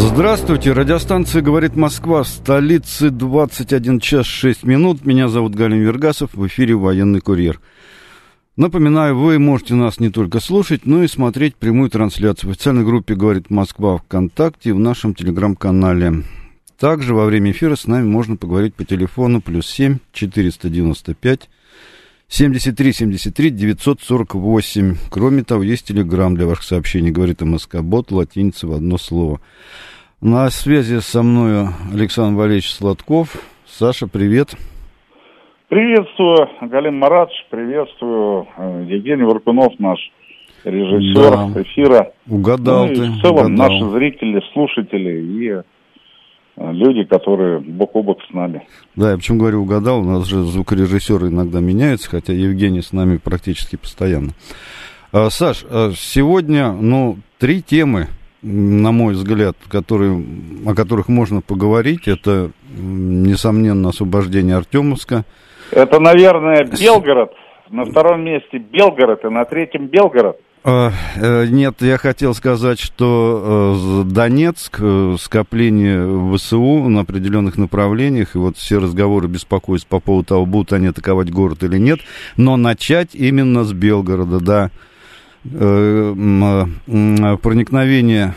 Здравствуйте, радиостанция «Говорит Москва» в столице 21 час 6 минут. Меня зовут Галин Вергасов, в эфире «Военный курьер». Напоминаю, вы можете нас не только слушать, но и смотреть прямую трансляцию в официальной группе «Говорит Москва» ВКонтакте и в нашем телеграм-канале. Также во время эфира с нами можно поговорить по телефону плюс 7 495 73 73 948. Кроме того, есть телеграм для ваших сообщений, говорит МСК Бот, латиница в одно слово. На связи со мной Александр Валерьевич Сладков. Саша, привет. Приветствую, Галин Марадович, приветствую э, Евгений Варкунов, наш режиссер да. эфира. Угадал ну, ты. в целом угадал. наши зрители, слушатели и люди, которые бок о бок с нами. Да, я почему говорю угадал, у нас же звукорежиссеры иногда меняются, хотя Евгений с нами практически постоянно. А, Саш, а сегодня, ну, три темы, на мой взгляд, которые, о которых можно поговорить, это, несомненно, освобождение Артемовска. Это, наверное, Белгород. На втором месте Белгород, и на третьем Белгород. А, э, нет, я хотел сказать, что э, Донецк, э, скопление ВСУ на определенных направлениях, и вот все разговоры беспокоятся по поводу того, будут они атаковать город или нет, но начать именно с Белгорода, да. Проникновение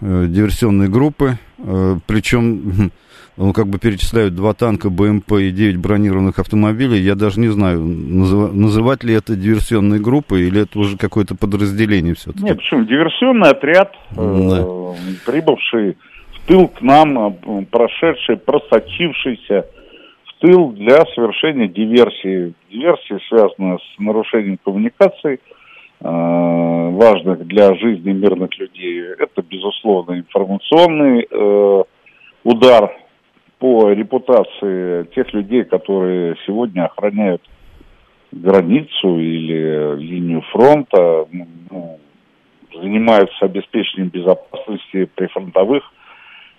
диверсионной группы, причем он как бы перечисляют два танка БМП и 9 бронированных автомобилей. Я даже не знаю, называть ли это диверсионной группой или это уже какое-то подразделение все-таки. Нет, почему? Диверсионный отряд, да. э, прибывший в тыл к нам, э, прошедший, просочившийся в тыл для совершения диверсии. Диверсии связаны с нарушением коммуникаций, э, важных для жизни мирных людей. Это, безусловно, информационный э, удар по репутации тех людей, которые сегодня охраняют границу или линию фронта, ну, занимаются обеспечением безопасности прифронтовых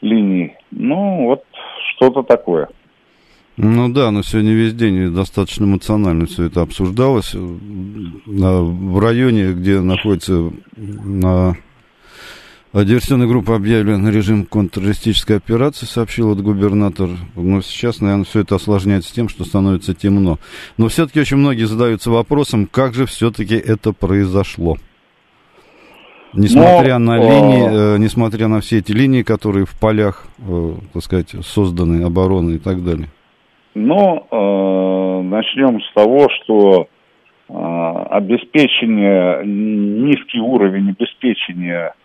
линий. Ну, вот что-то такое. Ну да, но сегодня весь день достаточно эмоционально все это обсуждалось. В районе, где находится на диверсионная группа объявлена режим контртеррористической операции, сообщил вот губернатор. Но сейчас, наверное, все это осложняется тем, что становится темно. Но все-таки очень многие задаются вопросом, как же все-таки это произошло. Несмотря Но, на линии, э, несмотря на все эти линии, которые в полях, э, так сказать, созданы, обороны и так далее. Ну, э, начнем с того, что э, обеспечение, низкий уровень обеспечения Э,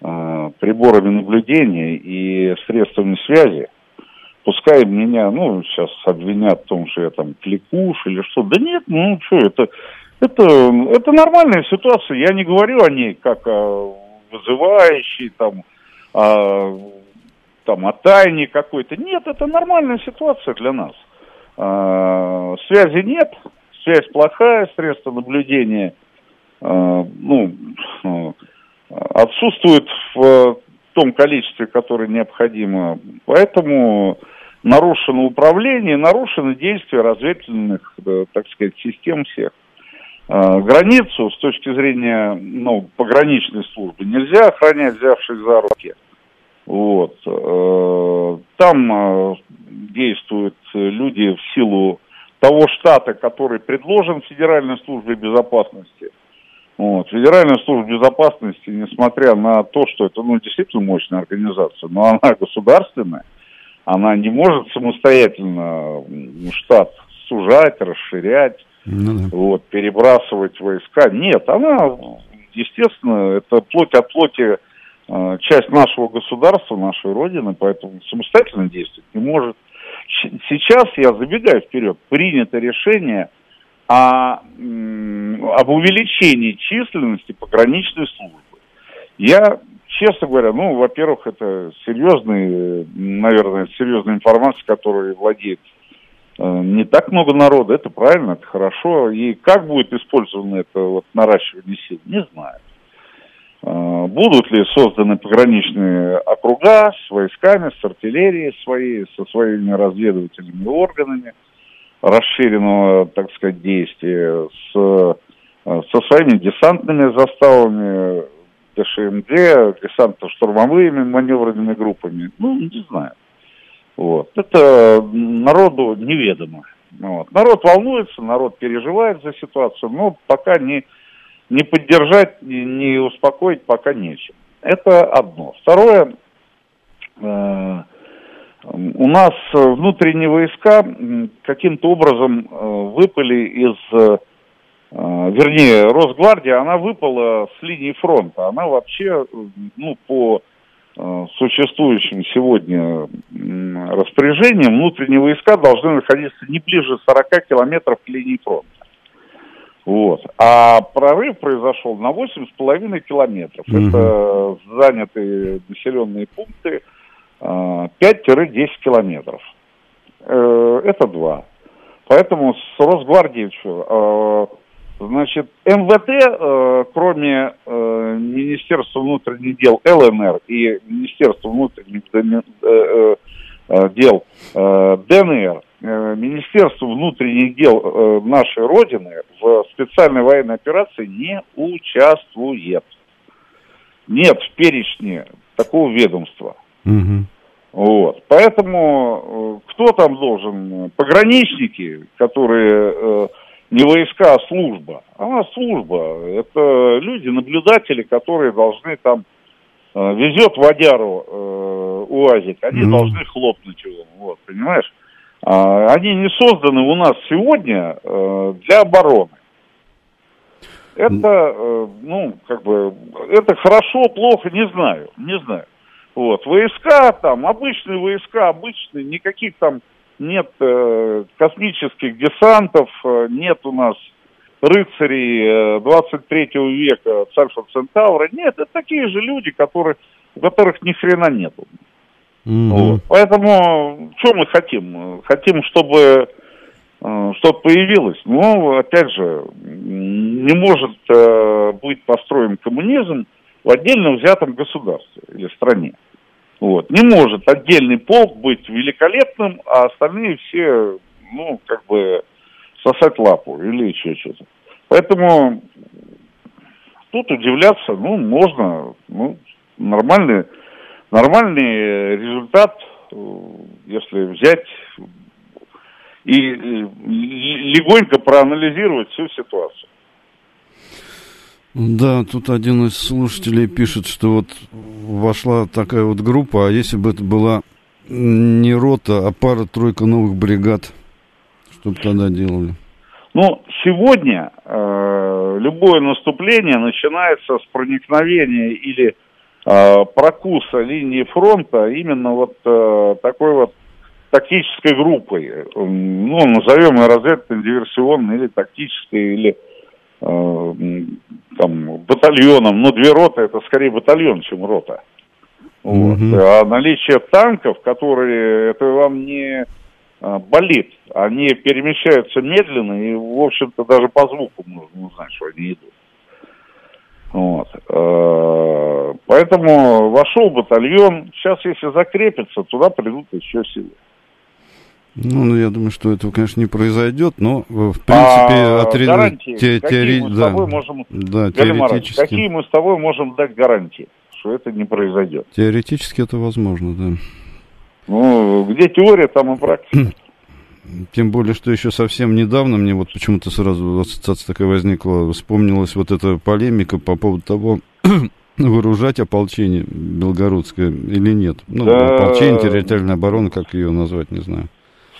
приборами наблюдения и средствами связи, пускай меня, ну, сейчас обвинят в том, что я там кликуш или что. Да нет, ну, что, это, это, это нормальная ситуация. Я не говорю о ней как о вызывающей, там, о, там, о тайне какой-то. Нет, это нормальная ситуация для нас. А, связи нет, связь плохая, средства наблюдения, а, ну, отсутствует в том количестве, которое необходимо. Поэтому нарушено управление, нарушено действие разведывательных, э, так сказать, систем всех. Э, границу с точки зрения ну, пограничной службы нельзя охранять, взявшись за руки. Вот. Э, там действуют люди в силу того штата, который предложен Федеральной службе безопасности – вот. Федеральная служба безопасности, несмотря на то, что это ну, действительно мощная организация, но она государственная, она не может самостоятельно штат сужать, расширять, ну, да. вот, перебрасывать войска. Нет, она, естественно, это плоть от плоти э, часть нашего государства, нашей Родины, поэтому самостоятельно действовать не может. Сейчас, я забегаю вперед, принято решение – о, об увеличении численности пограничной службы. Я честно говоря, ну, во-первых, это серьезный, наверное, серьезная информация, которой владеет э, не так много народа, это правильно, это хорошо. И как будет использовано это вот наращивание сил, не знаю. Э, будут ли созданы пограничные округа с войсками, с артиллерией своей, со своими разведывательными органами расширенного, так сказать, действия, с, э, со своими десантными заставами, ДШМГ, десантно-штурмовыми маневренными группами, ну, не знаю. Вот. Это народу неведомо. Вот. Народ волнуется, народ переживает за ситуацию, но пока не не поддержать, не успокоить пока нечем. Это одно. Второе, э, у нас внутренние войска каким-то образом э, выпали из, э, вернее, Росгвардия, она выпала с линии фронта. Она вообще, ну, по существующим сегодня распоряжениям, внутренние войска должны находиться не ближе 40 километров к линии фронта. Вот. А прорыв произошел на 8,5 километров. Угу. Это занятые населенные пункты 5-10 э, километров. Э, это два. Поэтому с Росгвардией что? Э, значит, МВТ, кроме Министерства внутренних дел ЛНР и Министерства внутренних дел ДНР, Э, Министерство внутренних дел э, нашей Родины в специальной военной операции не участвует. Нет в перечне такого ведомства. Угу. Вот. Поэтому э, кто там должен? Пограничники, которые не войска, а служба. Она служба. Это люди, наблюдатели, которые должны там везет водяру э, УАЗик, они mm должны хлопнуть его. Вот, понимаешь? А, они не созданы у нас сегодня э, для обороны. Это, э, ну, как бы, это хорошо, плохо, не знаю, не знаю. Вот, войска там, обычные войска, обычные, никаких там нет э, космических десантов, э, нет у нас рыцарей э, 23 века, царства Центавра, нет, это такие же люди, которые, у которых ни хрена нету. Mm-hmm. Вот. Поэтому что мы хотим? Хотим, чтобы э, что-то появилось. Но, опять же, не может э, быть построен коммунизм в отдельно взятом государстве или стране. Вот. Не может отдельный полк быть великолепным, а остальные все, ну, как бы сосать лапу или еще что-то. Поэтому тут удивляться, ну, можно, ну, нормальный нормальный результат, э, если взять и легонько проанализировать всю ситуацию. Да, тут один из слушателей пишет, что вот вошла такая вот группа, а если бы это была не рота, а пара-тройка новых бригад, что бы тогда делали? Ну, сегодня э, любое наступление начинается с проникновения или Э, прокуса линии фронта именно вот э, такой вот тактической группой, ну, назовем ее разведывательно-диверсионной или тактической, или э, там, батальоном, но две роты это скорее батальон, чем рота. Вот. Mm-hmm. А наличие танков, которые, это вам не э, болит, они перемещаются медленно и, в общем-то, даже по звуку можно узнать, что они идут. Вот. Э, поэтому вошел батальон. Сейчас, если закрепится, туда придут еще силы. Ну, ну, я думаю, что этого, конечно, не произойдет, но, в принципе, а отре... гарантии, те, какие мы с да, можем, да, теоретически... какие мы с тобой можем дать гарантии, что это не произойдет? Теоретически это возможно, да. Ну, где теория, там и практика. Тем более, что еще совсем недавно мне вот почему-то сразу ассоциация такая возникла, вспомнилась вот эта полемика по поводу того, вооружать ополчение белгородское или нет. Ну, да... ополчение, территориальная оборона, как ее назвать, не знаю.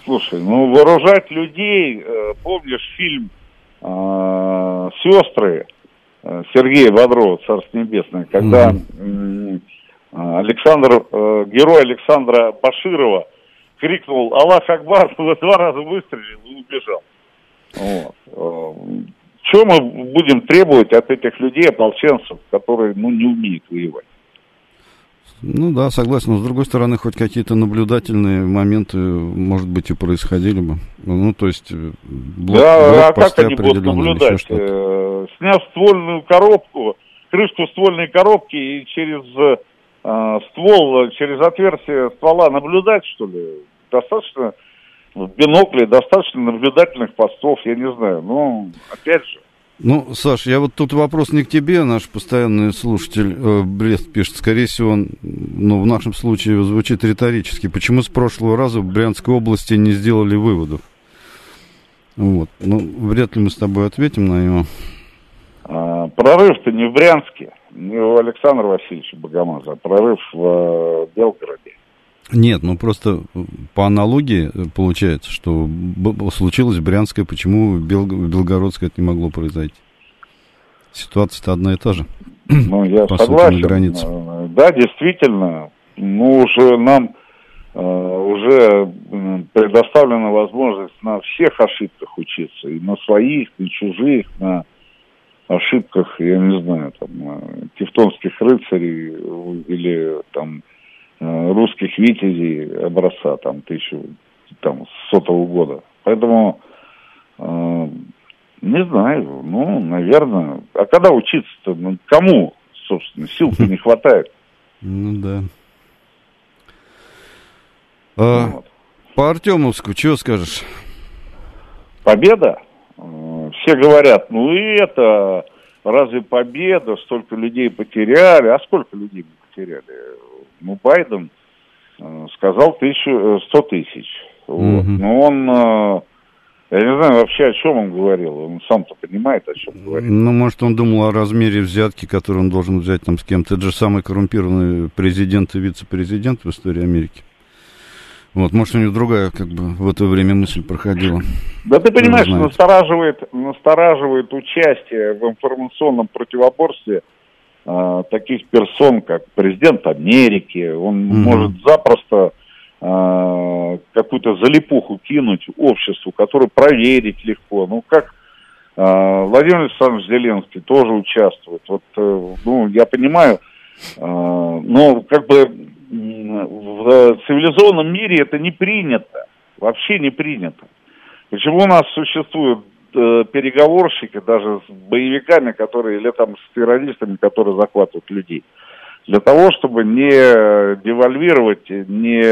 Слушай, ну вооружать людей, э, помнишь фильм э, «Сестры» э, Сергея Бодрова, Царство Небесное, когда Александр, герой Александра Баширова крикнул «Аллах Акбар», два раза выстрелил и убежал. Вот. Что мы будем требовать от этих людей, ополченцев, которые ну, не умеют воевать? Ну да, согласен. Но с другой стороны, хоть какие-то наблюдательные моменты, может быть, и происходили бы. Ну, то есть, э, блок, да, блок а как они будут наблюдать? Э, сняв ствольную коробку, крышку ствольной коробки и через э, ствол, через отверстие ствола наблюдать, что ли? Достаточно в бинокле, достаточно наблюдательных постов, я не знаю. Но, опять же, ну, Саш, я вот тут вопрос не к тебе, наш постоянный слушатель э, Брест пишет. Скорее всего, он, ну, в нашем случае звучит риторически. Почему с прошлого раза в Брянской области не сделали выводов? Вот. Ну, вряд ли мы с тобой ответим на него. А, прорыв-то не в Брянске, не у Александра Васильевича Богомаза, а прорыв в э, Белгороде. Нет, ну просто по аналогии э, получается, что случилось Брянское, почему Бел... Белгородское это не могло произойти? Ситуация-то одна и та же. Ну, я по согласен. Сути, границе. Э, да, действительно, ну, уже нам э, уже предоставлена возможность на всех ошибках учиться, и на своих, и чужих, на ошибках, я не знаю, там, тевтонских рыцарей или там Э, русских витязей образца там тысячу там сотого года. Поэтому э, не знаю, ну, наверное. А когда учиться-то? Ну, кому, собственно, сил-то не хватает. Ну да. А, вот. По Артемовску, чего скажешь? Победа? Э, все говорят, ну и это, разве победа, столько людей потеряли, а сколько людей мы потеряли? Ну, Байден э, сказал тысячу, 100 э, тысяч. Вот. Угу. Но он, э, я не знаю вообще, о чем он говорил. Он сам-то понимает, о чем говорит. Ну, может, он думал о размере взятки, которую он должен взять там с кем-то. Это же самый коррумпированный президент и вице-президент в истории Америки. Вот, может, у него другая, как бы, в это время мысль проходила. Да ты понимаешь, настораживает, настораживает участие в информационном противоборстве – таких персон, как президент Америки, он mm-hmm. может запросто э, какую-то залипуху кинуть обществу, которую проверить легко. Ну, как э, Владимир Александрович Зеленский тоже участвует. Вот, э, ну, я понимаю, э, но как бы в цивилизованном мире это не принято, вообще не принято. Почему у нас существует э, переговорщики даже с боевиками, которые, или там с террористами, которые захватывают людей. Для того, чтобы не девальвировать, не,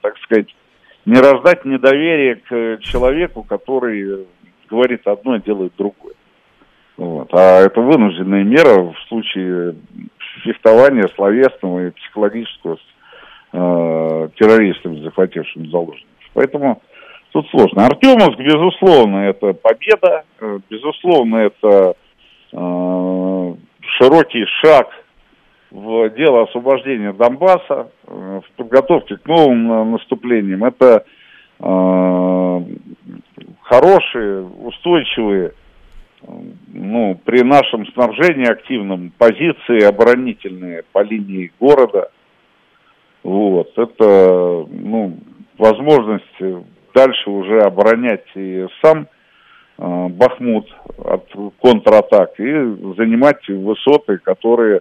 так сказать, не рождать недоверие к человеку, который говорит одно и делает другое. Вот. А это вынужденная мера в случае фехтования словесного и психологического с э, террористами, захватившими заложников. Поэтому Тут сложно. Артемовск, безусловно, это победа, э, безусловно, это э, широкий шаг в дело освобождения Донбасса, э, в подготовке к новым э, наступлениям. Это э, хорошие, устойчивые, ну, при нашем снабжении активном, позиции оборонительные по линии города. Вот, это, ну, возможность дальше уже оборонять и сам э, Бахмут от контратак и занимать высоты, которые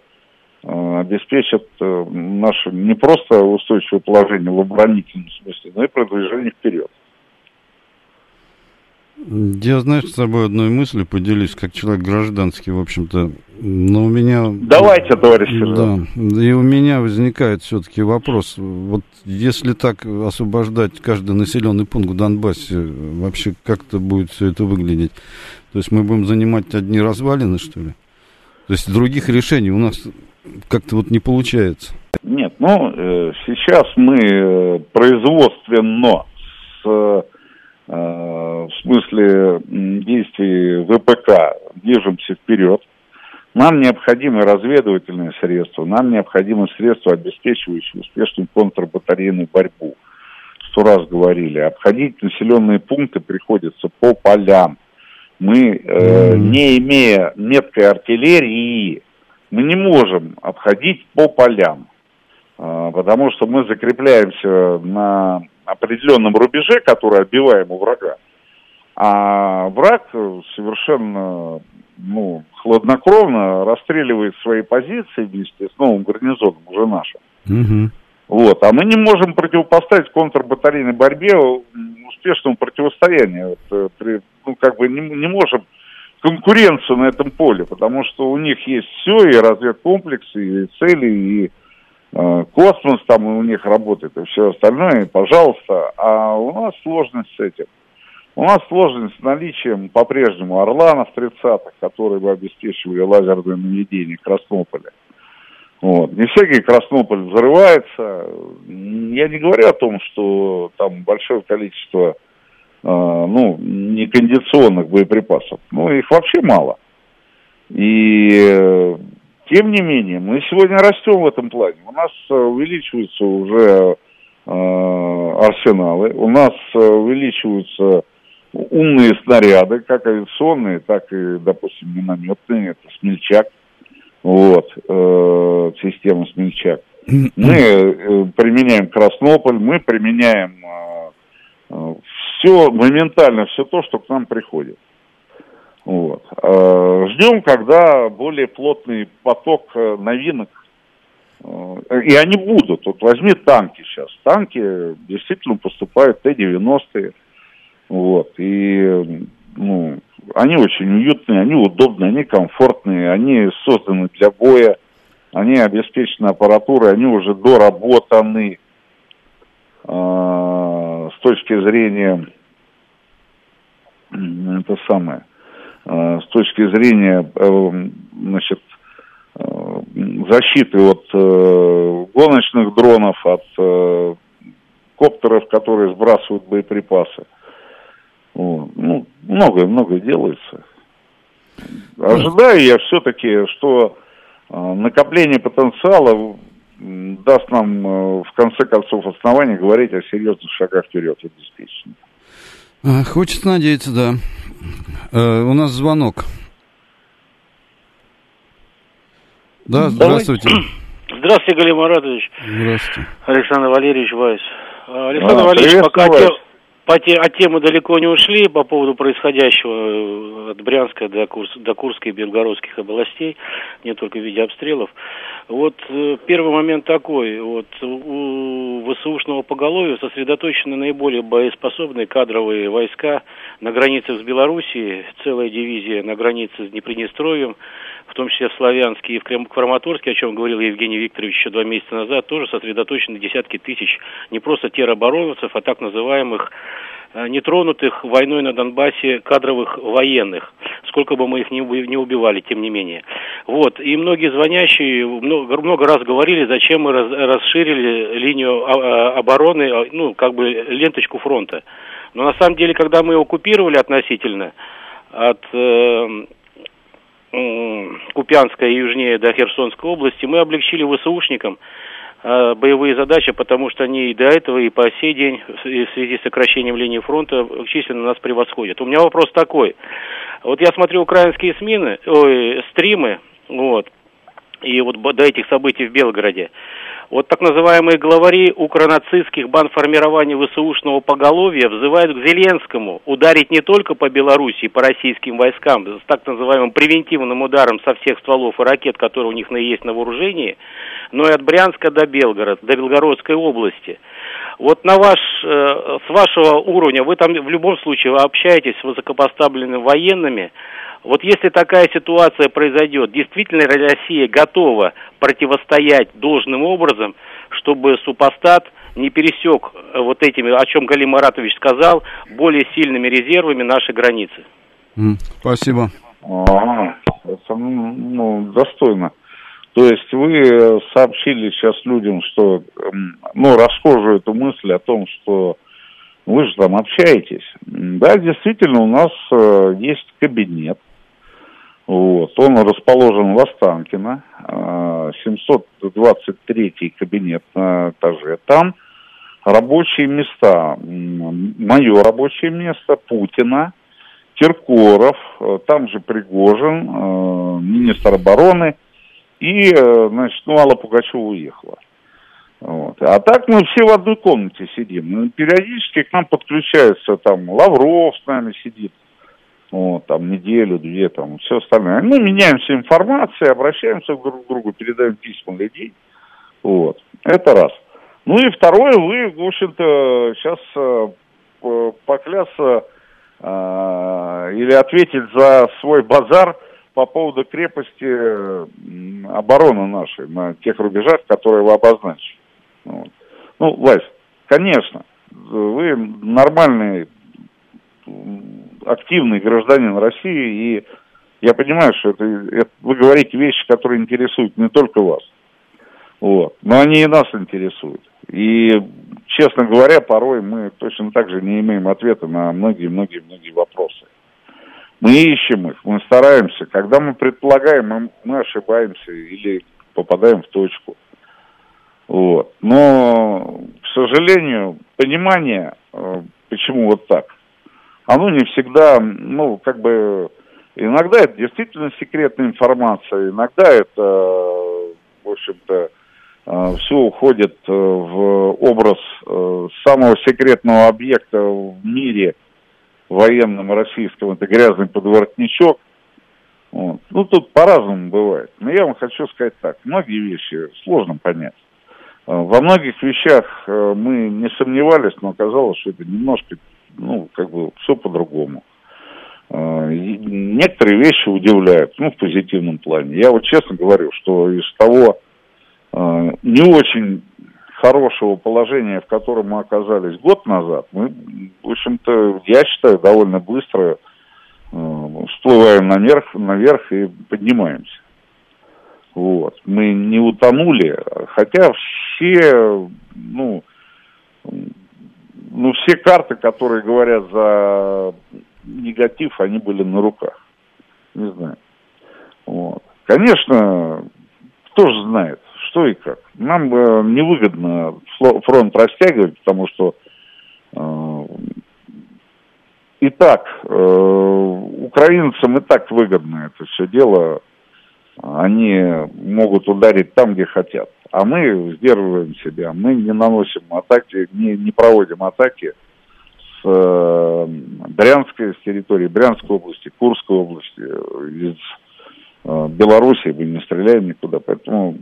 э, обеспечат э, наше не просто устойчивое положение в оборонительном смысле, но и продвижение вперед. Я, знаешь, с тобой одной мыслью поделюсь, как человек гражданский, в общем-то. Но у меня... Давайте, товарищ Да, и у меня возникает все-таки вопрос. Вот если так освобождать каждый населенный пункт в Донбассе, вообще как-то будет все это выглядеть? То есть мы будем занимать одни развалины, что ли? То есть других решений у нас как-то вот не получается. Нет, ну, э, сейчас мы э, производственно с Э, в смысле действий ВПК движемся вперед. Нам необходимы разведывательные средства, нам необходимы средства, обеспечивающие успешную контрбатарейную борьбу. Сто раз говорили, обходить населенные пункты приходится по полям. Мы, э, не имея меткой артиллерии, мы не можем обходить по полям, э, потому что мы закрепляемся на определенном рубеже, который отбиваем у врага. А враг совершенно ну, хладнокровно расстреливает свои позиции вместе с новым гарнизоном, уже нашим. Угу. Вот. А мы не можем противопоставить контрбатарейной борьбе успешному противостоянию. Вот, при, ну, как бы не, не можем конкуренцию на этом поле, потому что у них есть все, и разведкомплексы, и цели, и э, космос там у них работает, и все остальное, пожалуйста. А у нас сложность с этим. У нас сложность с наличием по-прежнему Орланов 30-х, которые бы обеспечивали лазерное наведение Краснополя. Вот. Не всякий Краснополь взрывается. Я не говорю о том, что там большое количество э, ну, некондиционных боеприпасов. Ну, их вообще мало. И э, тем не менее, мы сегодня растем в этом плане. У нас э, увеличиваются уже э, арсеналы, у нас э, увеличиваются умные снаряды, как авиационные, так и, допустим, минометные, это смельчак вот, э, система смельчак. Мы э, применяем Краснополь, мы применяем э, все, моментально все то, что к нам приходит. Вот. Э, ждем, когда более плотный поток э, новинок, э, и они будут. Вот возьми танки сейчас. Танки действительно поступают Т-90. Вот. И ну, они очень уютные, они удобные, они комфортные, они созданы для боя, они обеспечены аппаратурой, они уже доработаны э, с точки зрения это самое, с точки зрения э, значит, э, защиты от э, гоночных дронов, от э, коптеров, которые сбрасывают боеприпасы. Ну, многое-многое делается. Ожидаю я все-таки, что э, накопление потенциала даст нам э, в конце концов основания говорить о серьезных шагах вперед обеспечении. А, хочется надеяться, да. Э, у нас звонок. Да, здравствуйте. Здравствуйте, Галим Маратович. Здравствуйте. Александр Валерьевич Вайс. Александр а, Валерьевич, пока те, по те, от темы далеко не ушли по поводу происходящего э, от Брянска до, Курс, до Курской и Белгородских областей, не только в виде обстрелов. Вот э, первый момент такой, вот у ВСУшного поголовья сосредоточены наиболее боеспособные кадровые войска на границах с Белоруссией, целая дивизия на границе с Днеприднестровьем, в том числе в Славянске и в Краматорске, о чем говорил Евгений Викторович еще два месяца назад, тоже сосредоточены десятки тысяч не просто тероборонцев, а так называемых э, нетронутых войной на Донбассе кадровых военных, сколько бы мы их не убивали, тем не менее. Вот, и многие звонящие много, много раз говорили, зачем мы расширили линию а, а, обороны, а, ну, как бы ленточку фронта. Но на самом деле, когда мы его оккупировали относительно от э, Купянской и южнее до Херсонской области, мы облегчили ВСУшникам э, боевые задачи, потому что они и до этого, и по сей день в связи с сокращением линии фронта численно нас превосходят. У меня вопрос такой. Вот я смотрю украинские СМИ, ой, стримы, вот, и вот до этих событий в Белгороде. Вот так называемые главари укронацистских бандформирований ВСУшного поголовья взывают к Зеленскому ударить не только по Белоруссии, по российским войскам, с так называемым превентивным ударом со всех стволов и ракет, которые у них есть на вооружении, но и от Брянска до Белгорода, до Белгородской области. Вот на ваш, э, с вашего уровня, вы там в любом случае общаетесь с высокопоставленными военными, вот если такая ситуация произойдет, действительно ли Россия готова противостоять должным образом, чтобы супостат не пересек э, вот этими, о чем Галим Маратович сказал, более сильными резервами нашей границы? Спасибо. Это, ну, достойно. То есть вы сообщили сейчас людям, что, ну, расхожую эту мысль о том, что вы же там общаетесь. Да, действительно, у нас э, есть кабинет, вот. Он расположен в Останкино, 723 а, кабинет на этаже. Там рабочие места, мое рабочее место, Путина, Киркоров, э, там же Пригожин, э, министр обороны, и, э, значит, ну, Алла Пугачева уехала. Вот. А так мы все в одной комнате сидим. Периодически к нам подключается там Лавров с нами сидит, вот, там, неделю-две, там, все остальное. Мы меняемся информацией, обращаемся друг к другу, передаем письма людей. Вот, это раз. Ну и второе, вы, в общем-то, сейчас э, поклясться э, или ответить за свой базар по поводу крепости обороны нашей на тех рубежах, которые вы обозначили. Вот. Ну, Вась, конечно, вы нормальный, активный гражданин России, и я понимаю, что это, это вы говорите вещи, которые интересуют не только вас. Вот. Но они и нас интересуют. И, честно говоря, порой мы точно так же не имеем ответа на многие-многие-многие вопросы. Мы ищем их, мы стараемся. Когда мы предполагаем, мы, мы ошибаемся или попадаем в точку. Вот. Но, к сожалению, понимание, э, почему вот так, оно не всегда, ну, как бы, иногда это действительно секретная информация, иногда это, в общем-то, э, все уходит э, в образ самого секретного объекта в мире военном российском, это грязный подворотничок. Вот. Ну, тут по-разному бывает. Но я вам хочу сказать так, многие вещи сложно понять. Во многих вещах мы не сомневались, но оказалось, что это немножко ну, как бы все по-другому. А, некоторые вещи удивляют, ну, в позитивном плане. Я вот честно говорю, что из того а, не очень хорошего положения, в котором мы оказались год назад, мы, в общем-то, я считаю, довольно быстро э, всплываем наверх, наверх и поднимаемся. Вот. Мы не утонули, хотя все, ну, ну, все карты, которые говорят за негатив, они были на руках. Не знаю. Вот. Конечно, кто же знает, что и как. Нам э, невыгодно фронт растягивать, потому что э, и так э, украинцам и так выгодно это все дело. Они могут ударить там, где хотят. А мы сдерживаем себя, мы не наносим атаки, не, не проводим атаки с э, Брянской, с территории Брянской области, Курской области, из э, Белоруссии. Мы не стреляем никуда, поэтому,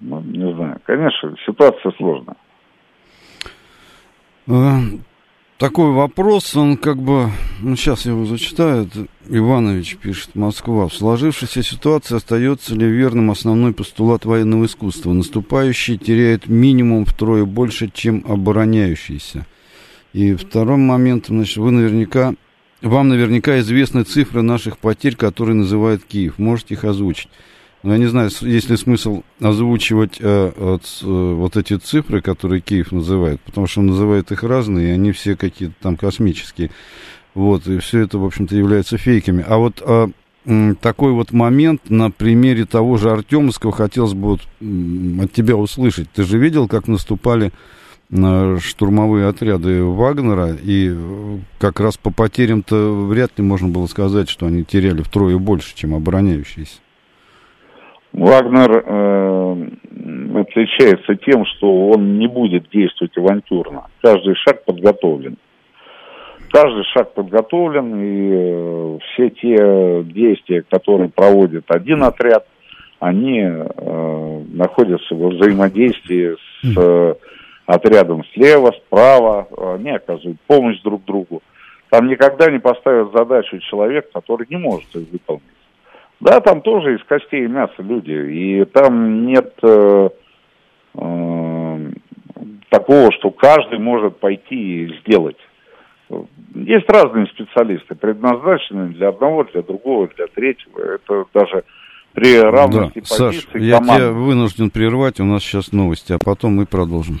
ну, не знаю, конечно, ситуация сложная. Такой вопрос, он как бы, ну сейчас его зачитаю, это Иванович пишет, Москва. В сложившейся ситуации остается ли верным основной постулат военного искусства? Наступающий теряет минимум втрое больше, чем обороняющийся. И второй момент, значит, вы наверняка, вам наверняка известны цифры наших потерь, которые называет Киев. Можете их озвучить? Ну, я не знаю, есть ли смысл озвучивать э, э, вот эти цифры, которые Киев называет, потому что он называет их разные, и они все какие-то там космические. Вот, и все это, в общем-то, является фейками. А вот э, такой вот момент на примере того же Артемовского хотелось бы вот, от тебя услышать. Ты же видел, как наступали на штурмовые отряды Вагнера, и э, как раз по потерям-то вряд ли можно было сказать, что они теряли втрое больше, чем обороняющиеся. Вагнер э, отличается тем, что он не будет действовать авантюрно. Каждый шаг подготовлен. Каждый шаг подготовлен, и э, все те действия, которые проводит один отряд, они э, находятся во взаимодействии с э, отрядом слева, справа, они оказывают помощь друг другу. Там никогда не поставят задачу человек, который не может их выполнить. Да, там тоже из костей и мяса люди, и там нет э, э, такого, что каждый может пойти и сделать. Есть разные специалисты, предназначенные для одного, для другого, для третьего. Это даже при равности да. позиций Саш, я тебя вынужден прервать, у нас сейчас новости, а потом мы продолжим.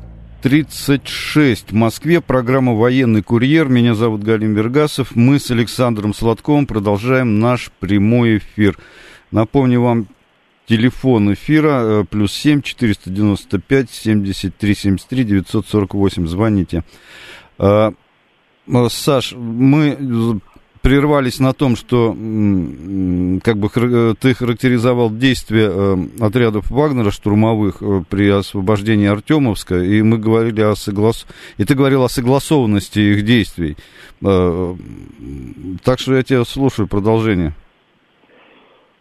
36 в Москве. Программа «Военный курьер». Меня зовут Галим Вергасов. Мы с Александром Сладковым продолжаем наш прямой эфир. Напомню вам телефон эфира э, плюс 7 495 73 73 948. Звоните. Э, э, Саш, мы прервались на том, что как бы э, ты характеризовал действия э, отрядов Вагнера штурмовых э, при освобождении Артемовска, и мы говорили о соглас... и ты говорил о согласованности их действий. Так что я тебя слушаю, продолжение.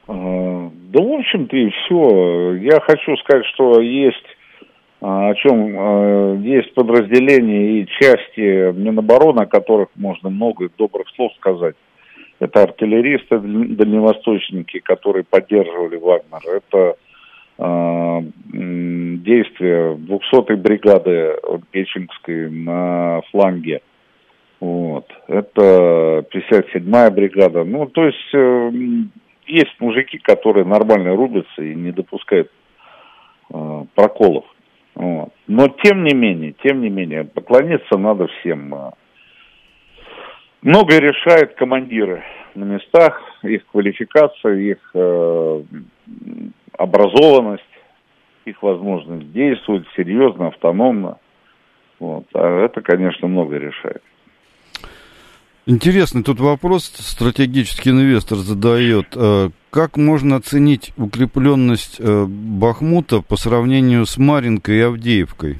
Да, в общем-то, и все. Я хочу сказать, что есть о чем есть подразделения и части Минобороны, о которых можно много добрых слов сказать. Это артиллеристы, дальневосточники, которые поддерживали Вагнер. Это э, действия 200-й бригады Печенгской на фланге. Вот. Это 57-я бригада. Ну, то есть э, есть мужики, которые нормально рубятся и не допускают проколов. Вот. Но тем не менее, тем не менее, поклониться надо всем. Многое решают командиры на местах, их квалификация, их э, образованность, их возможность действовать серьезно, автономно. Вот. А это, конечно, многое решает. Интересный тут вопрос стратегический инвестор задает. Э, как можно оценить укрепленность э, Бахмута по сравнению с Маринкой и Авдеевкой?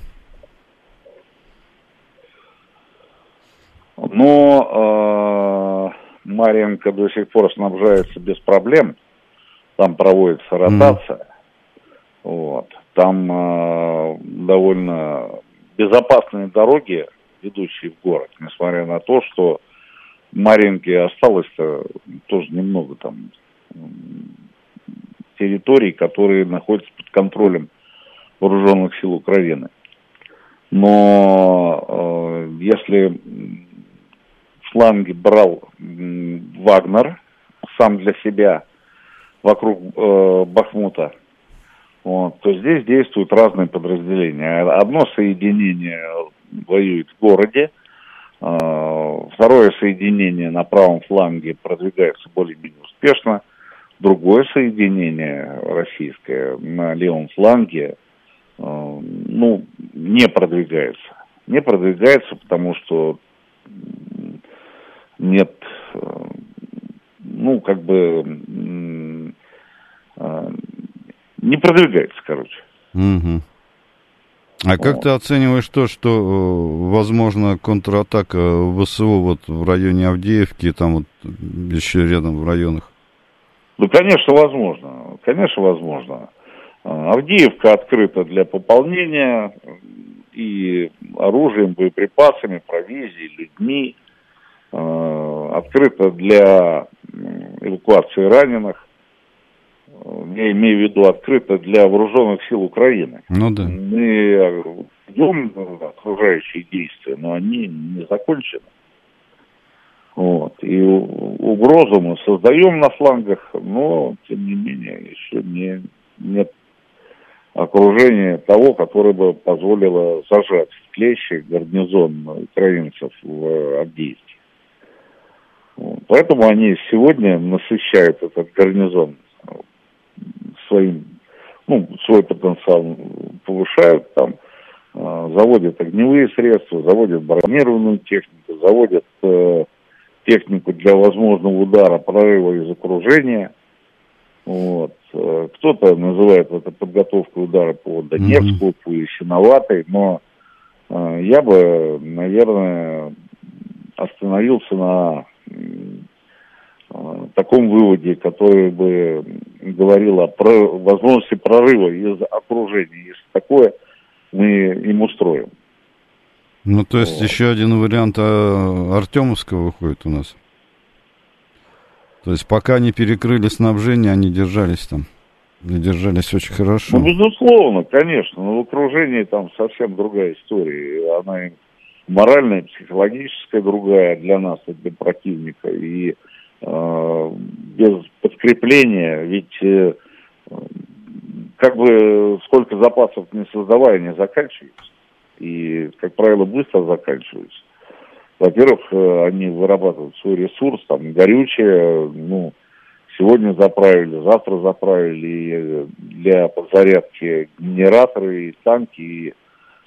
Но э, Маринка до сих пор снабжается без проблем. Там проводится ротация. Mm. Вот. Там э, довольно безопасные дороги, ведущие в город, несмотря на то, что Маринке осталось-то тоже немного там территорий, которые находятся под контролем вооруженных сил Украины. Но э, если фланге брал Вагнер сам для себя вокруг э, Бахмута, вот, то здесь действуют разные подразделения. Одно соединение воюет в городе, э, второе соединение на правом фланге продвигается более-менее успешно, другое соединение российское на левом фланге э, ну, не продвигается. Не продвигается, потому что нет, э, ну, как бы, э, не продвигается, короче. Угу. А как ты оцениваешь то, что э, возможно контратака ВСУ вот в районе Авдеевки, там вот еще рядом в районах? Ну, конечно, возможно. Конечно, возможно. Авдеевка открыта для пополнения и оружием, боеприпасами, провизией, людьми. Э, открыто для эвакуации раненых. Я имею в виду открыто для вооруженных сил Украины. Ну да. Мы ведем окружающие действия, но они не закончены. Вот. И угрозу мы создаем на флангах, но, тем не менее, еще не, нет окружения того, которое бы позволило зажать в клещи гарнизон украинцев в Авдеевке. Поэтому они сегодня насыщают этот гарнизон своим, ну, свой потенциал повышают там, а, заводят огневые средства, заводят бронированную технику, заводят э, технику для возможного удара, прорыва из окружения. Вот. Э, кто-то называет это подготовкой удара по Донецку, mm-hmm. по Ясиноватой, но э, я бы, наверное, остановился на таком выводе, который бы говорил о про, возможности прорыва из окружения. Если такое, мы им устроим. Ну, то есть вот. еще один вариант а, Артемовского выходит у нас. То есть пока не перекрыли снабжение, они держались там. И держались очень хорошо. Ну, безусловно, конечно. Но в окружении там совсем другая история. Она моральная, психологическая другая для нас, для противника. И э, без подкрепления, ведь э, как бы сколько запасов не создавая, не заканчиваются. И, как правило, быстро заканчиваются. Во-первых, э, они вырабатывают свой ресурс, там, горючее, ну, сегодня заправили, завтра заправили для подзарядки генераторы, и танки, и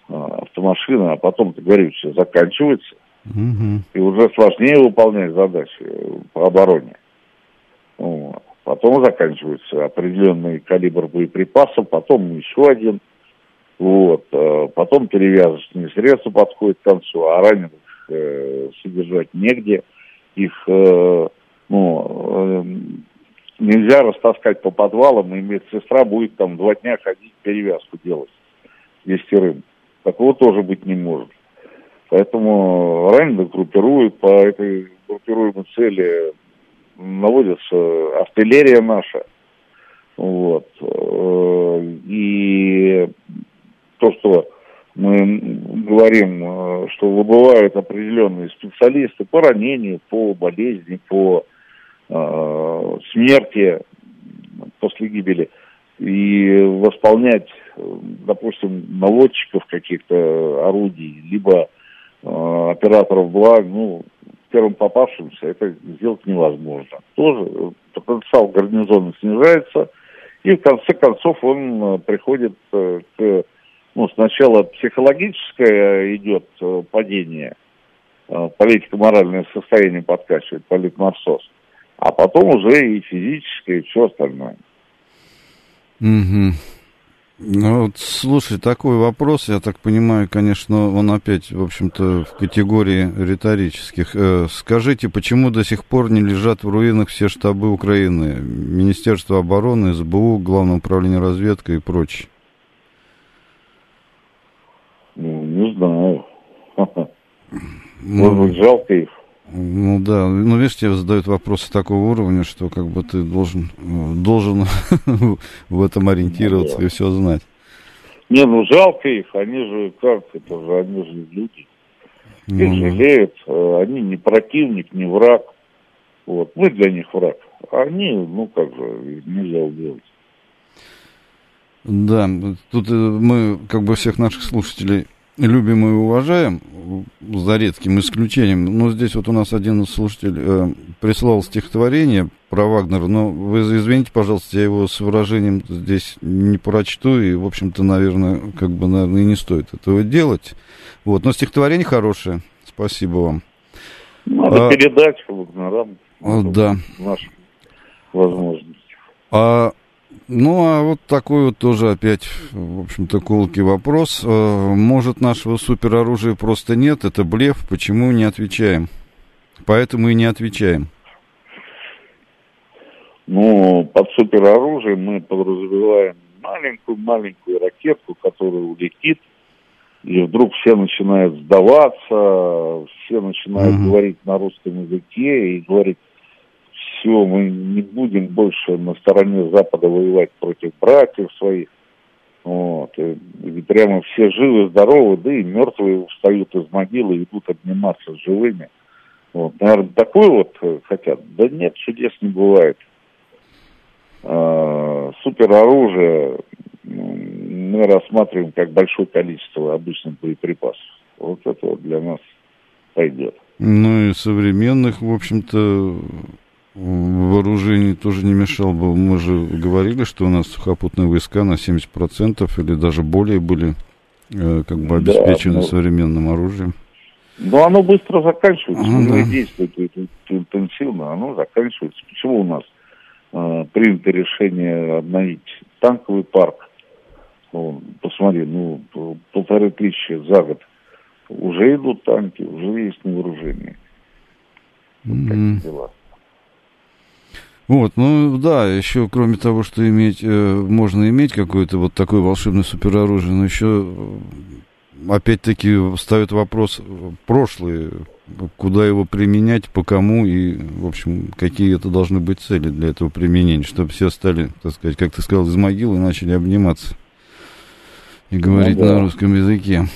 автомашины, а потом, говоришь, все заканчивается, угу. и уже сложнее выполнять задачи по обороне. Вот. Потом заканчивается определенный калибр боеприпасов, потом еще один. Вот. А потом перевязочные средства подходят к концу, а раненых э, содержать негде. Их э, ну, э, нельзя растаскать по подвалам, и медсестра будет там два дня ходить перевязку делать десятерым. Такого тоже быть не может. Поэтому раненых группируют по этой группируемой цели наводится артиллерия наша. Вот. И то, что мы говорим, что выбывают определенные специалисты по ранению, по болезни, по э, смерти после гибели и восполнять допустим, наводчиков каких-то орудий, либо э, операторов благ, ну, первым попавшимся это сделать невозможно. Тоже потенциал гарнизона снижается, и в конце концов он э, приходит э, к, ну, сначала психологическое идет э, падение, э, политико-моральное состояние подкачивает, политмарсоз, а потом уже и физическое, и все остальное. Угу. Ну, вот, слушай, такой вопрос, я так понимаю, конечно, он опять, в общем-то, в категории риторических. Э, скажите, почему до сих пор не лежат в руинах все штабы Украины? Министерство обороны, СБУ, Главное управление разведкой и прочее? Ну, не знаю. Может быть, жалко их. Ну да, ну видишь, тебе задают вопросы такого уровня, что как бы ты должен, должен в этом ориентироваться ну, и все знать. Не, ну жалко их, они же как, это же, они же люди. Их ну, жалеют, э, они не противник, не враг. Вот, мы для них враг. А они, ну как же, нельзя убивать. Да, тут э, мы как бы всех наших слушателей любим и уважаем, за редким исключением. Но здесь вот у нас один слушатель э, прислал стихотворение про Вагнера, но вы извините, пожалуйста, я его с выражением здесь не прочту, и, в общем-то, наверное, как бы, наверное, и не стоит этого делать. Вот, но стихотворение хорошее. Спасибо вам. Надо а, передать Вагнерам. Да. Наши возможности. А ну, а вот такой вот тоже опять, в общем-то, колкий вопрос. Э, может, нашего супероружия просто нет? Это блеф? Почему не отвечаем? Поэтому и не отвечаем. Ну, под супероружием мы подразумеваем маленькую-маленькую ракетку, которая улетит, и вдруг все начинают сдаваться, все начинают угу. говорить на русском языке и говорить все, мы не будем больше на стороне Запада воевать против братьев своих. Вот. И, прямо все живы, здоровы, да и мертвые встают из могилы и идут обниматься с живыми. Вот. Наверное, такое вот э, хотят. Да нет, чудес не бывает. А, супероружие мы рассматриваем как большое количество обычных боеприпасов. Вот это вот для нас пойдет. Ну и современных, в общем-то, вооружений тоже не мешал бы. Мы же говорили, что у нас сухопутные войска на 70% или даже более были э, как бы обеспечены да, но... современным оружием. Но оно быстро заканчивается, а, да. действует интенсивно, оно заканчивается. Почему у нас э, принято решение обновить танковый парк? Ну, посмотри, ну, полторы тысячи за год. Уже идут танки, уже есть на вооружении. Вот mm-hmm. такие дела. Вот, ну да, еще кроме того, что иметь, э, можно иметь какое-то вот такое волшебное супероружие, но еще э, опять-таки ставит вопрос прошлые, куда его применять, по кому и, в общем, какие это должны быть цели для этого применения, чтобы все стали, так сказать, как ты сказал, из могилы начали обниматься и говорить ну, да. на русском языке.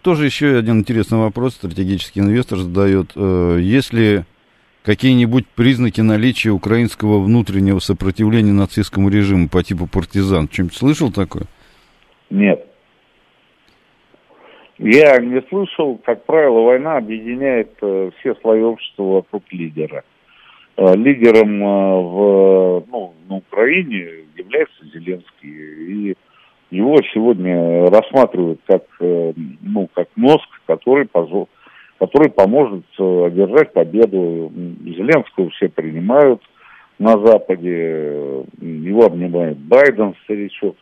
Тоже еще один интересный вопрос стратегический инвестор задает. Э, если какие-нибудь признаки наличия украинского внутреннего сопротивления нацистскому режиму по типу партизан? Чем-нибудь слышал такое? Нет. Я не слышал, как правило, война объединяет э, все слои общества вокруг лидера. Э, лидером э, в, ну, на Украине является Зеленский. И его сегодня рассматривают как, ну, как мозг, который, позо, который поможет э, одержать победу. Зеленского все принимают на Западе, его обнимает Байден, старичок.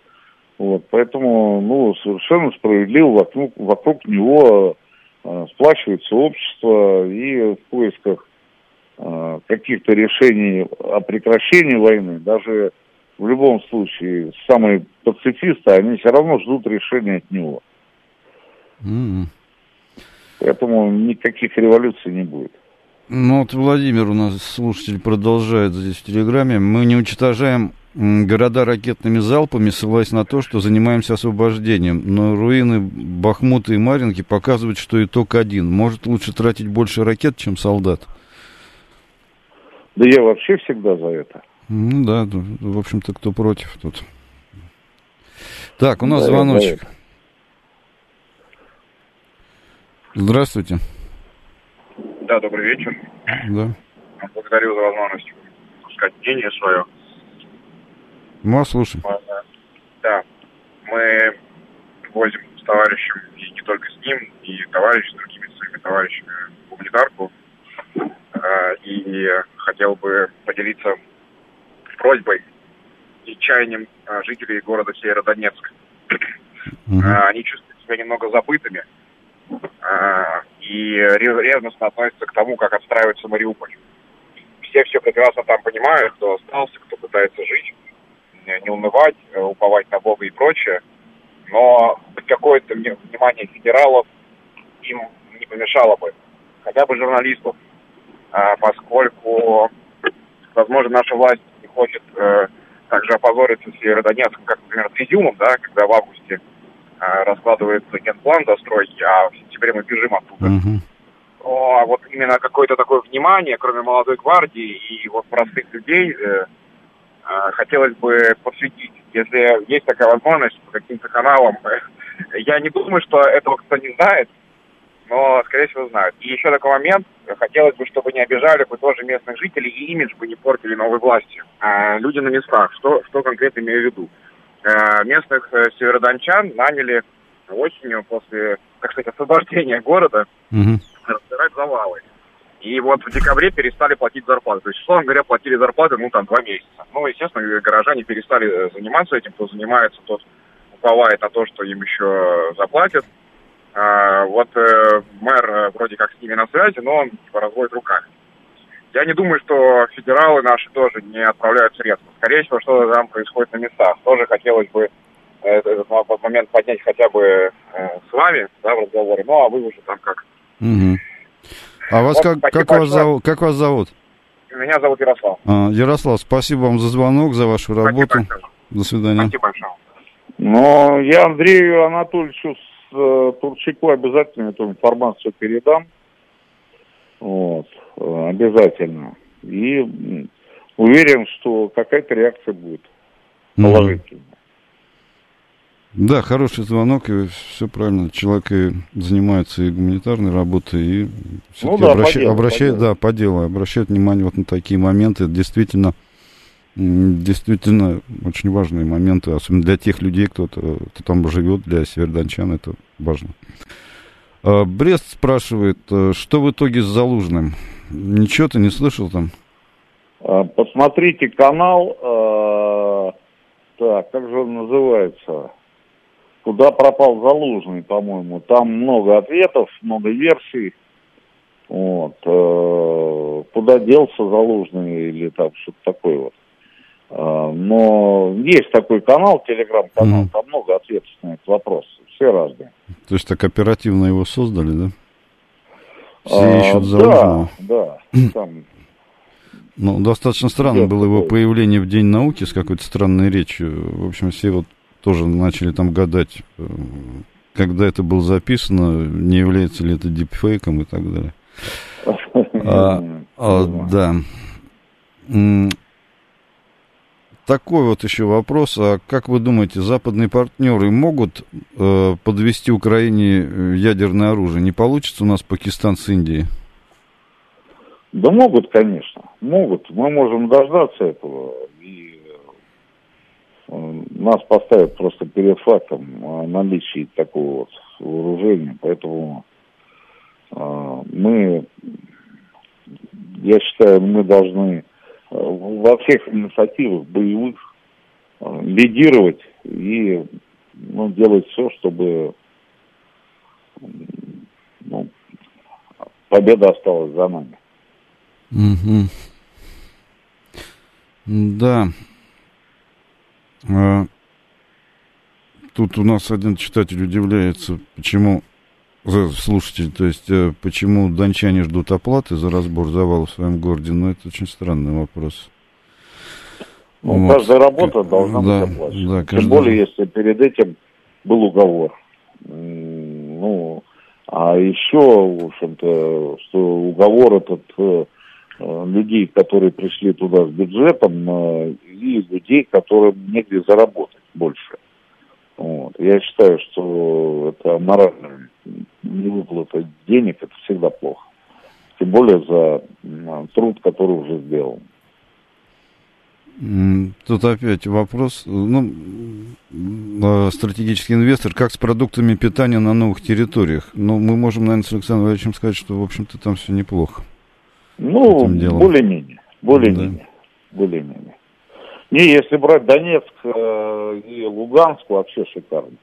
Вот, поэтому, ну, совершенно справедливо вокруг, вокруг него э, сплачивается общество и в поисках э, каких-то решений о прекращении войны, даже в любом случае самые пацифисты, они все равно ждут решения от него. Mm-hmm. Поэтому никаких революций не будет. Ну вот Владимир у нас слушатель продолжает здесь в Телеграме. Мы не уничтожаем города ракетными залпами, ссылаясь на то, что занимаемся освобождением. Но руины Бахмута и Маринки показывают, что итог один. Может лучше тратить больше ракет, чем солдат? Да я вообще всегда за это. Ну да, в общем-то, кто против тут. Так, у нас да, звоночек. Здравствуйте. Да, добрый вечер. Да. Благодарю за возможность сказать мнение свое. Мы вас слушаем. Да. Мы возим с товарищем, и не только с ним, и товарищ с другими своими товарищами гуманитарку. А, и хотел бы поделиться просьбой и чаянием а, жителей города Северодонецк. Угу. Они чувствуют себя немного забытыми и ревностно относятся к тому, как отстраивается Мариуполь. Все все прекрасно там понимают, кто остался, кто пытается жить, не унывать, э, уповать на Бога и прочее, но какое-то внимание федералов им не помешало бы, хотя бы журналистов, поскольку, возможно, наша власть хочет э, также опозориться Северодонецком, как, например, с Изюмом, да, когда в августе э, раскладывается генплан застройки, а в сентябре мы бежим оттуда. Uh-huh. Но а вот именно какое-то такое внимание, кроме молодой гвардии и вот простых людей, э, э, хотелось бы посвятить. Если есть такая возможность по каким-то каналам, я не думаю, что этого кто не знает, но, скорее всего, знают. И еще такой момент, хотелось бы, чтобы не обижали бы тоже местных жителей и имидж бы не портили новой власти. А, люди на местах, что, что конкретно имею в виду? А, местных э, северодончан наняли осенью после, так сказать, освобождения города mm разбирать завалы. И вот в декабре перестали платить зарплаты. То есть, условно говоря, платили зарплаты, ну, там, два месяца. Ну, естественно, горожане перестали э, заниматься этим. Кто занимается, тот уповает на то, что им еще заплатят. А, вот э, мэр э, вроде как с ними на связи, но он типа разводит руками. Я не думаю, что федералы наши тоже не отправляют средства. Скорее всего, что-то там происходит на местах. Тоже хотелось бы этот, этот момент поднять хотя бы э, с вами да, в разговоре. Ну, а вы уже там как. Угу. А вас вот, как, как, вас зовут, как вас зовут? Меня зовут Ярослав. А, Ярослав, спасибо вам за звонок, за вашу работу. Спасибо До свидания. Спасибо большое. Но я Андрею Анатольевичу э, Турчаку обязательно эту информацию передам. Вот, э, обязательно. И уверен, что какая-то реакция будет положительная. Да, хороший звонок, и все правильно. Человек и занимается и гуманитарной работой, и все-таки ну, да, обращает, по делу, обращает, по делу. да, по делу, обращает внимание вот на такие моменты. Действительно, действительно очень важные моменты, особенно для тех людей, кто, кто там живет, для севердончан это важно. А, Брест спрашивает, э, что в итоге с Залужным? Ничего ты не слышал там? А, посмотрите канал, э, так, как же он называется? Куда пропал Залужный, по-моему. Там много ответов, много версий. Вот. Э, куда делся Залужный или там что-то такое вот. Но есть такой канал, телеграм-канал, mm. там много ответов на этот вопрос, все разные. То есть так оперативно его создали, да? Все а, ищут. Да, да. Там... Ну, достаточно странно было его появление в День науки с какой-то странной речью. В общем, все вот тоже начали там гадать, э, когда это было записано, не является ли это дипфейком и так далее. А, А, да. Такой вот еще вопрос. А как вы думаете, западные партнеры могут э, подвести Украине э, ядерное оружие? Не получится у нас Пакистан с Индией? Да могут, конечно. Могут. Мы можем дождаться этого. И э, нас поставят просто перед фактом о наличии такого вот вооружения. Поэтому э, мы, я считаю, мы должны во всех инициативах боевых э, лидировать и ну, делать все, чтобы ну, победа осталась за нами. Угу. Да. А, тут у нас один читатель удивляется, почему слушатель, то есть э, почему дончане ждут оплаты за разбор завала в своем городе, ну это очень странный вопрос. Ну, вот. каждая работа должна да, быть оплачена. Да, каждый... Тем более, если перед этим был уговор. Ну, а еще, в общем-то, что уговор этот э, э, людей, которые пришли туда с бюджетом, и людей, которым негде заработать больше. Вот. Я считаю, что это морально невыплата денег, это всегда плохо. Тем более за труд, который уже сделан. Тут опять вопрос, ну, а, стратегический инвестор, как с продуктами питания на новых территориях? Ну, мы можем, наверное, с Александром Владимировичем сказать, что, в общем-то, там все неплохо. Ну, более-менее, более-менее, да. более-менее. Не, если брать Донецк э, и Луганск, вообще шикарно.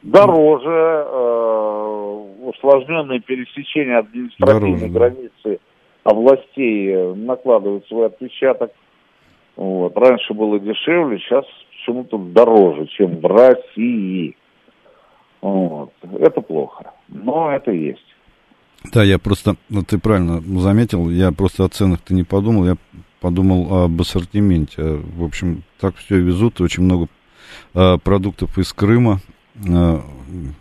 Дороже, э, усложненное пересечение административной Дороже, границы областей э, накладывает свой отпечаток. Вот. Раньше было дешевле, сейчас почему-то дороже, чем в России. Вот. Это плохо, но это есть. Да, я просто, ну, ты правильно заметил, я просто о ценах-то не подумал, я подумал об ассортименте. В общем, так все везут, очень много а, продуктов из Крыма, а,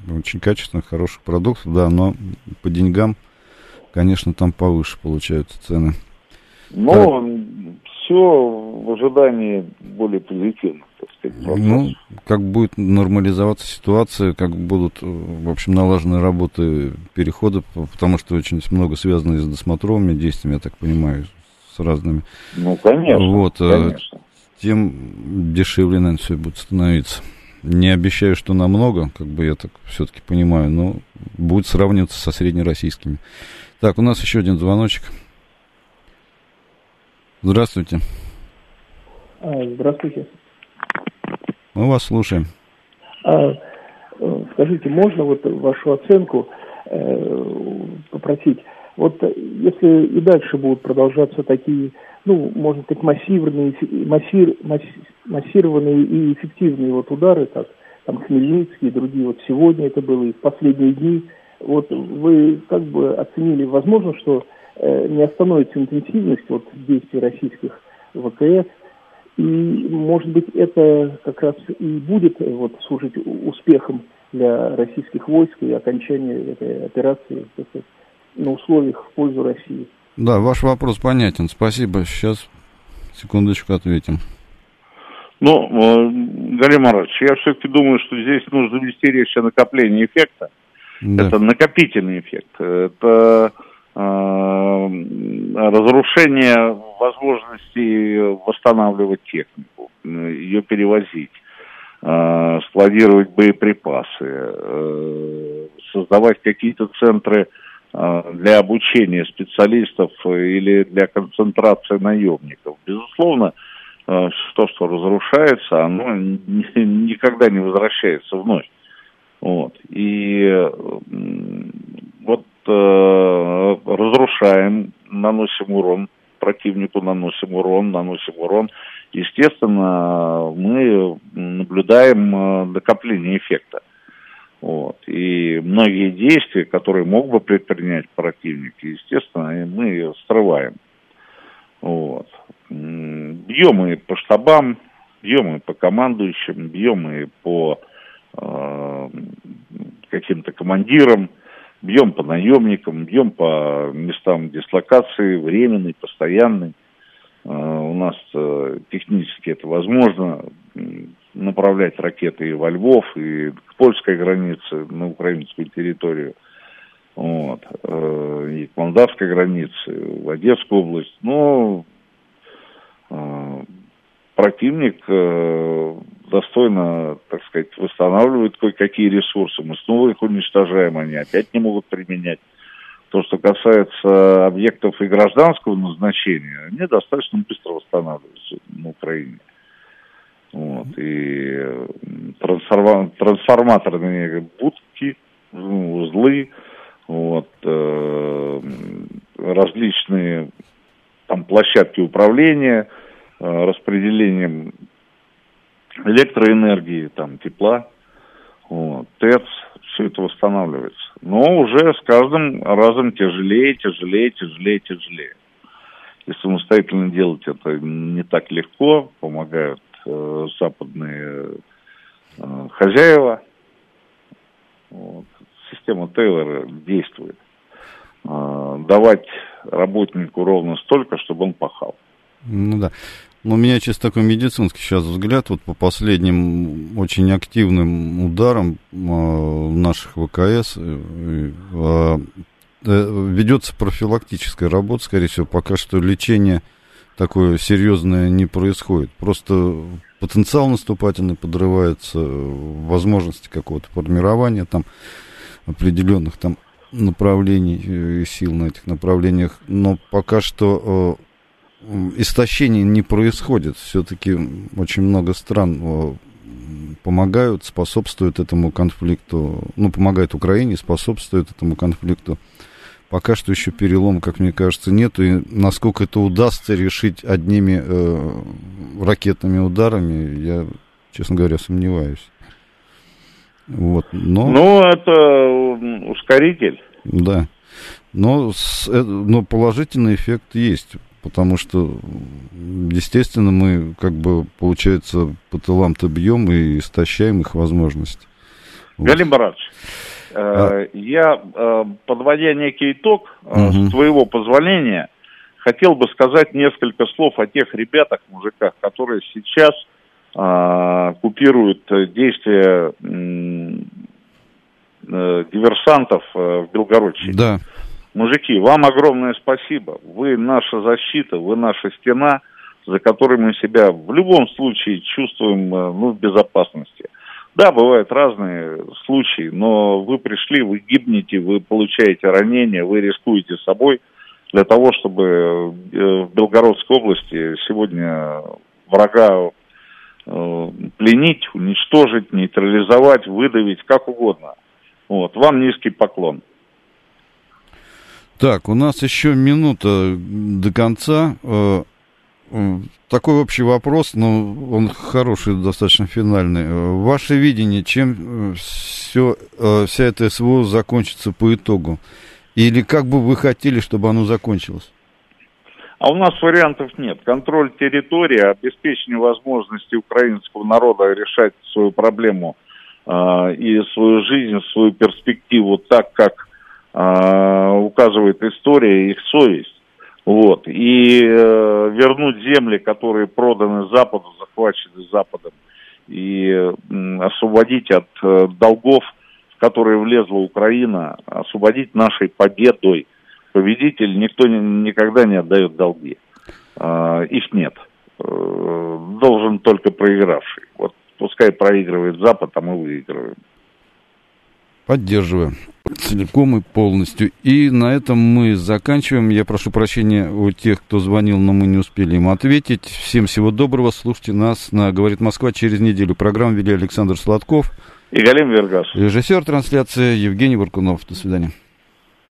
очень качественных, хороших продуктов, да, но по деньгам, конечно, там повыше получаются цены. Но так. все в ожидании более позитивных, так сказать. Ну, как будет нормализоваться ситуация, как будут, в общем, налажены работы перехода, потому что очень много связано с досмотровыми действиями, я так понимаю, с разными. Ну, конечно. Вот, э, конечно. тем дешевле, наверное, все будет становиться. Не обещаю, что намного, как бы я так все-таки понимаю, но будет сравниваться со среднероссийскими. Так, у нас еще один звоночек. Здравствуйте. А, здравствуйте. Мы вас слушаем. А, э, скажите, можно вот вашу оценку э, попросить? Вот э, если и дальше будут продолжаться такие, ну, можно сказать, массивные, массир, массированные и эффективные вот удары, как там Хмельницкий и другие, вот сегодня это было и в последние дни, вот вы как бы оценили, возможно, что э, не остановится интенсивность вот действий российских ВКС, и, может быть, это как раз и будет вот служить успехом для российских войск и окончания этой операции, так сказать, на условиях в пользу России. Да, ваш вопрос понятен. Спасибо. Сейчас, секундочку, ответим. Ну, э, Галим Марович, я все-таки думаю, что здесь нужно вести речь о накоплении эффекта. Да. Это накопительный эффект. Это э, разрушение возможности восстанавливать технику, ее перевозить, э, складировать боеприпасы, э, создавать какие-то центры Э, для обучения специалистов или для концентрации наемников. Безусловно, э, то, что разрушается, оно никогда не возвращается вновь. Вот. И вот э, разрушаем, наносим урон противнику, наносим урон, наносим урон. Естественно, мы наблюдаем накопление эффекта. Вот. И многие действия, которые мог бы предпринять противник, естественно, мы срываем. Вот. Бьем и по штабам, бьем и по командующим, бьем и по э, каким-то командирам, бьем по наемникам, бьем по местам дислокации, временной, постоянной. Э, у нас э, технически это возможно, направлять ракеты и во Львов, и к польской границе, на украинскую территорию, вот, э, и к молдавской границе, в Одесскую область. Но противник достойно, так сказать, восстанавливает кое-какие ресурсы. Мы снова их уничтожаем, они опять не могут применять. То, что касается объектов и гражданского назначения, они достаточно быстро восстанавливаются на Украине. Вот, и трансформа- трансформаторные будки, ну, узлы, вот, э, различные там площадки управления, э, распределением электроэнергии, там, тепла, вот, ТЭЦ, все это восстанавливается. Но уже с каждым разом тяжелее, тяжелее, тяжелее, тяжелее. И самостоятельно делать это не так легко, помогают э, западные э, хозяева. Вот. Система Тейлора действует. Э, давать работнику ровно столько, чтобы он пахал. Ну да. Но у меня чисто такой медицинский сейчас взгляд, вот по последним очень активным ударам э, наших ВКС э, э, ведется профилактическая работа, скорее всего, пока что лечение такое серьезное не происходит. Просто потенциал наступательный подрывается, возможности какого-то формирования там определенных там направлений и сил на этих направлениях, но пока что истощение не происходит. Все-таки очень много стран помогают, способствуют этому конфликту, ну, помогают Украине, способствуют этому конфликту. Пока что еще перелома, как мне кажется, нету. И насколько это удастся решить одними э, ракетными ударами, я, честно говоря, сомневаюсь. Вот, но... Ну, это ускоритель. Да. Но, э, но положительный эффект есть потому что, естественно, мы, как бы, получается, по тылам-то бьем и истощаем их возможности. Вот. Галим Барадович, э, а... я, э, подводя некий итог, угу. с твоего позволения, хотел бы сказать несколько слов о тех ребятах, мужиках, которые сейчас купируют действия диверсантов в Белгородчине. Да. Мужики, вам огромное спасибо. Вы наша защита, вы наша стена, за которой мы себя в любом случае чувствуем э, ну, в безопасности. Да, бывают разные случаи, но вы пришли, вы гибнете, вы получаете ранения, вы рискуете собой для того, чтобы э, в Белгородской области сегодня врага э, пленить, уничтожить, нейтрализовать, выдавить, как угодно. Вот, вам низкий поклон. Так, у нас еще минута до конца. Э, э, такой общий вопрос, но он хороший, достаточно финальный. Э, ваше видение, чем все, вся эта СВО закончится по итогу? Или как бы вы хотели, чтобы оно закончилось? А у нас вариантов нет. Контроль территории, обеспечение возможности украинского народа решать свою проблему э, и свою жизнь, свою перспективу так, как а, указывает история, их совесть. Вот. И э, вернуть земли, которые проданы Западу, захвачены Западом, и э, освободить от э, долгов, в которые влезла Украина, освободить нашей победой. Победитель никто не, никогда не отдает долги. Э, их нет. Э, должен только проигравший. Вот пускай проигрывает Запад, а мы выигрываем. Поддерживаю целиком и полностью. И на этом мы заканчиваем. Я прошу прощения у тех, кто звонил, но мы не успели им ответить. Всем всего доброго. Слушайте нас на «Говорит Москва» через неделю. Программу вели Александр Сладков. И Галим Вергас. Режиссер трансляции Евгений Варкунов. До свидания.